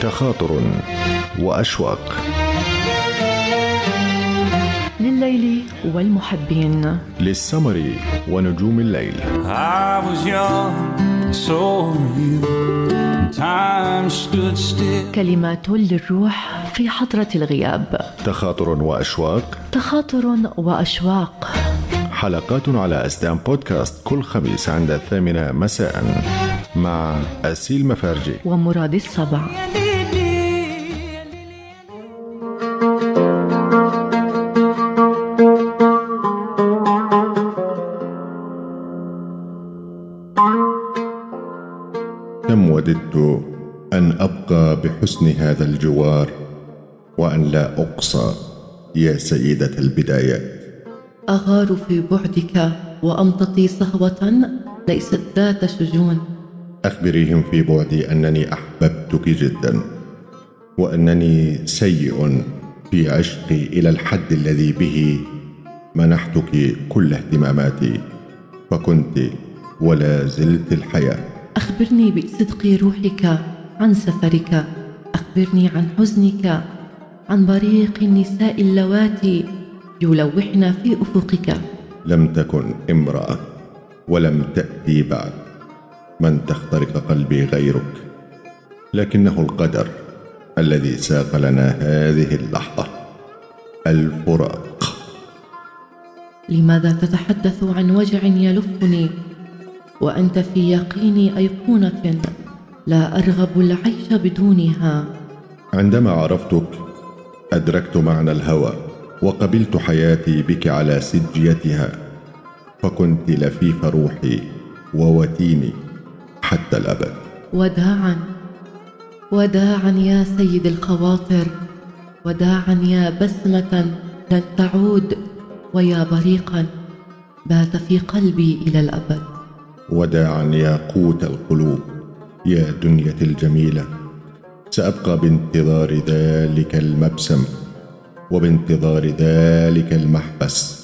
تخاطر وأشواق. لليل والمحبين. للسمر ونجوم الليل. I was young, so were you. And time stood still. كلمات للروح في حضرة الغياب. تخاطر وأشواق. تخاطر وأشواق. حلقات على أسدان بودكاست كل خميس عند الثامنة مساء مع أسيل مفارجي. ومراد السبع كم وددت أن أبقى بحسن هذا الجوار وأن لا أقصى يا سيدة البدايات أغار في بعدك وأمتطي صهوة ليست ذات شجون. أخبريهم في بعدي أنني أحببتك جدا وأنني سيء في عشقي إلى الحد الذي به منحتك كل اهتماماتي فكنت ولا زلت الحياة. أخبرني بصدق روحك عن سفرك. أخبرني عن حزنك عن بريق النساء اللواتي يلوحن في أفقك. لم تكن امرأة ولم تأتي بعد. من تخترق قلبي غيرك؟ لكنه القدر الذي ساق لنا هذه اللحظة. الفراق. لماذا تتحدث عن وجع يلفني؟ وأنت في يقيني أيقونة لا أرغب العيش بدونها. عندما عرفتك أدركت معنى الهوى وقبلت حياتي بك على سجيتها فكنت لفيف روحي ووتيني حتى الأبد. وداعا وداعا يا سيد الخواطر وداعا يا بسمة لن تعود ويا بريقا بات في قلبي إلى الأبد. وداعا يا قوت القلوب. يا دنيتي الجميلة سأبقى بانتظار ذلك المبسم وبانتظار ذلك المحبس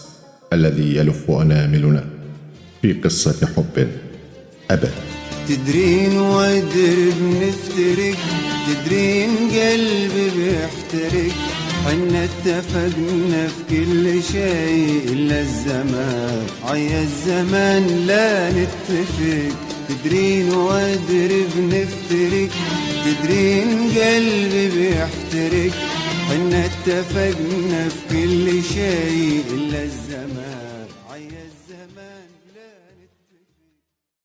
الذي يلف أناملنا في قصة حب أبد. تدرين وادر بنفترق تدرين قلبي بيحترق. حنا اتفقنا في كل شيء إلا الزمان. عيا الزمان لا نتفق. تدرين وادر بنفترق تدرين قلبي بيحترق. حنا اتفقنا في كل شيء إلا الزمان